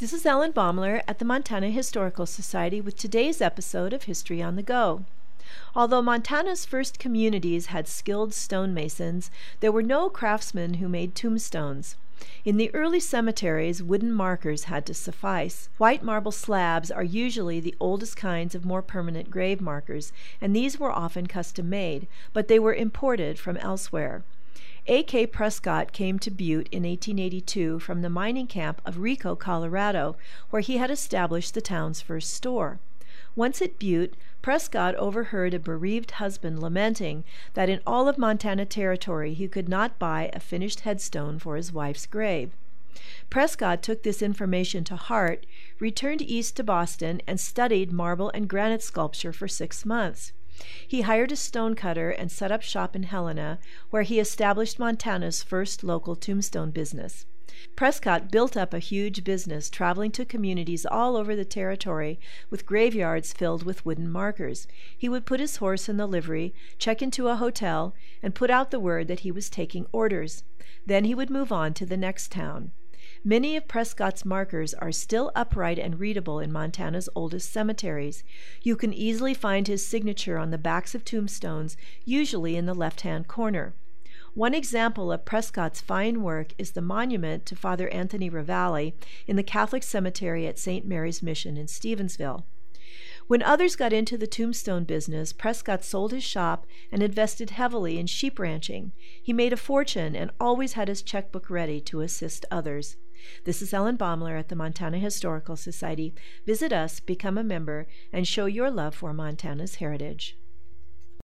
This is Ellen Baumler at the Montana Historical Society with today's episode of History on the Go. Although Montana's first communities had skilled stonemasons, there were no craftsmen who made tombstones. In the early cemeteries, wooden markers had to suffice. White marble slabs are usually the oldest kinds of more permanent grave markers, and these were often custom made, but they were imported from elsewhere. A.K. Prescott came to Butte in 1882 from the mining camp of Rico, Colorado, where he had established the town's first store. Once at Butte, Prescott overheard a bereaved husband lamenting that in all of Montana Territory he could not buy a finished headstone for his wife's grave. Prescott took this information to heart, returned east to Boston, and studied marble and granite sculpture for six months. He hired a stonecutter and set up shop in Helena, where he established Montana's first local tombstone business. Prescott built up a huge business, traveling to communities all over the territory with graveyards filled with wooden markers. He would put his horse in the livery, check into a hotel, and put out the word that he was taking orders. Then he would move on to the next town. Many of Prescott's markers are still upright and readable in Montana's oldest cemeteries. You can easily find his signature on the backs of tombstones, usually in the left hand corner. One example of Prescott's fine work is the monument to Father Anthony Ravalli in the Catholic Cemetery at St. Mary's Mission in Stevensville. When others got into the tombstone business, Prescott sold his shop and invested heavily in sheep ranching. He made a fortune and always had his checkbook ready to assist others. This is Ellen Baumler at the Montana Historical Society. Visit us, become a member, and show your love for Montana's heritage.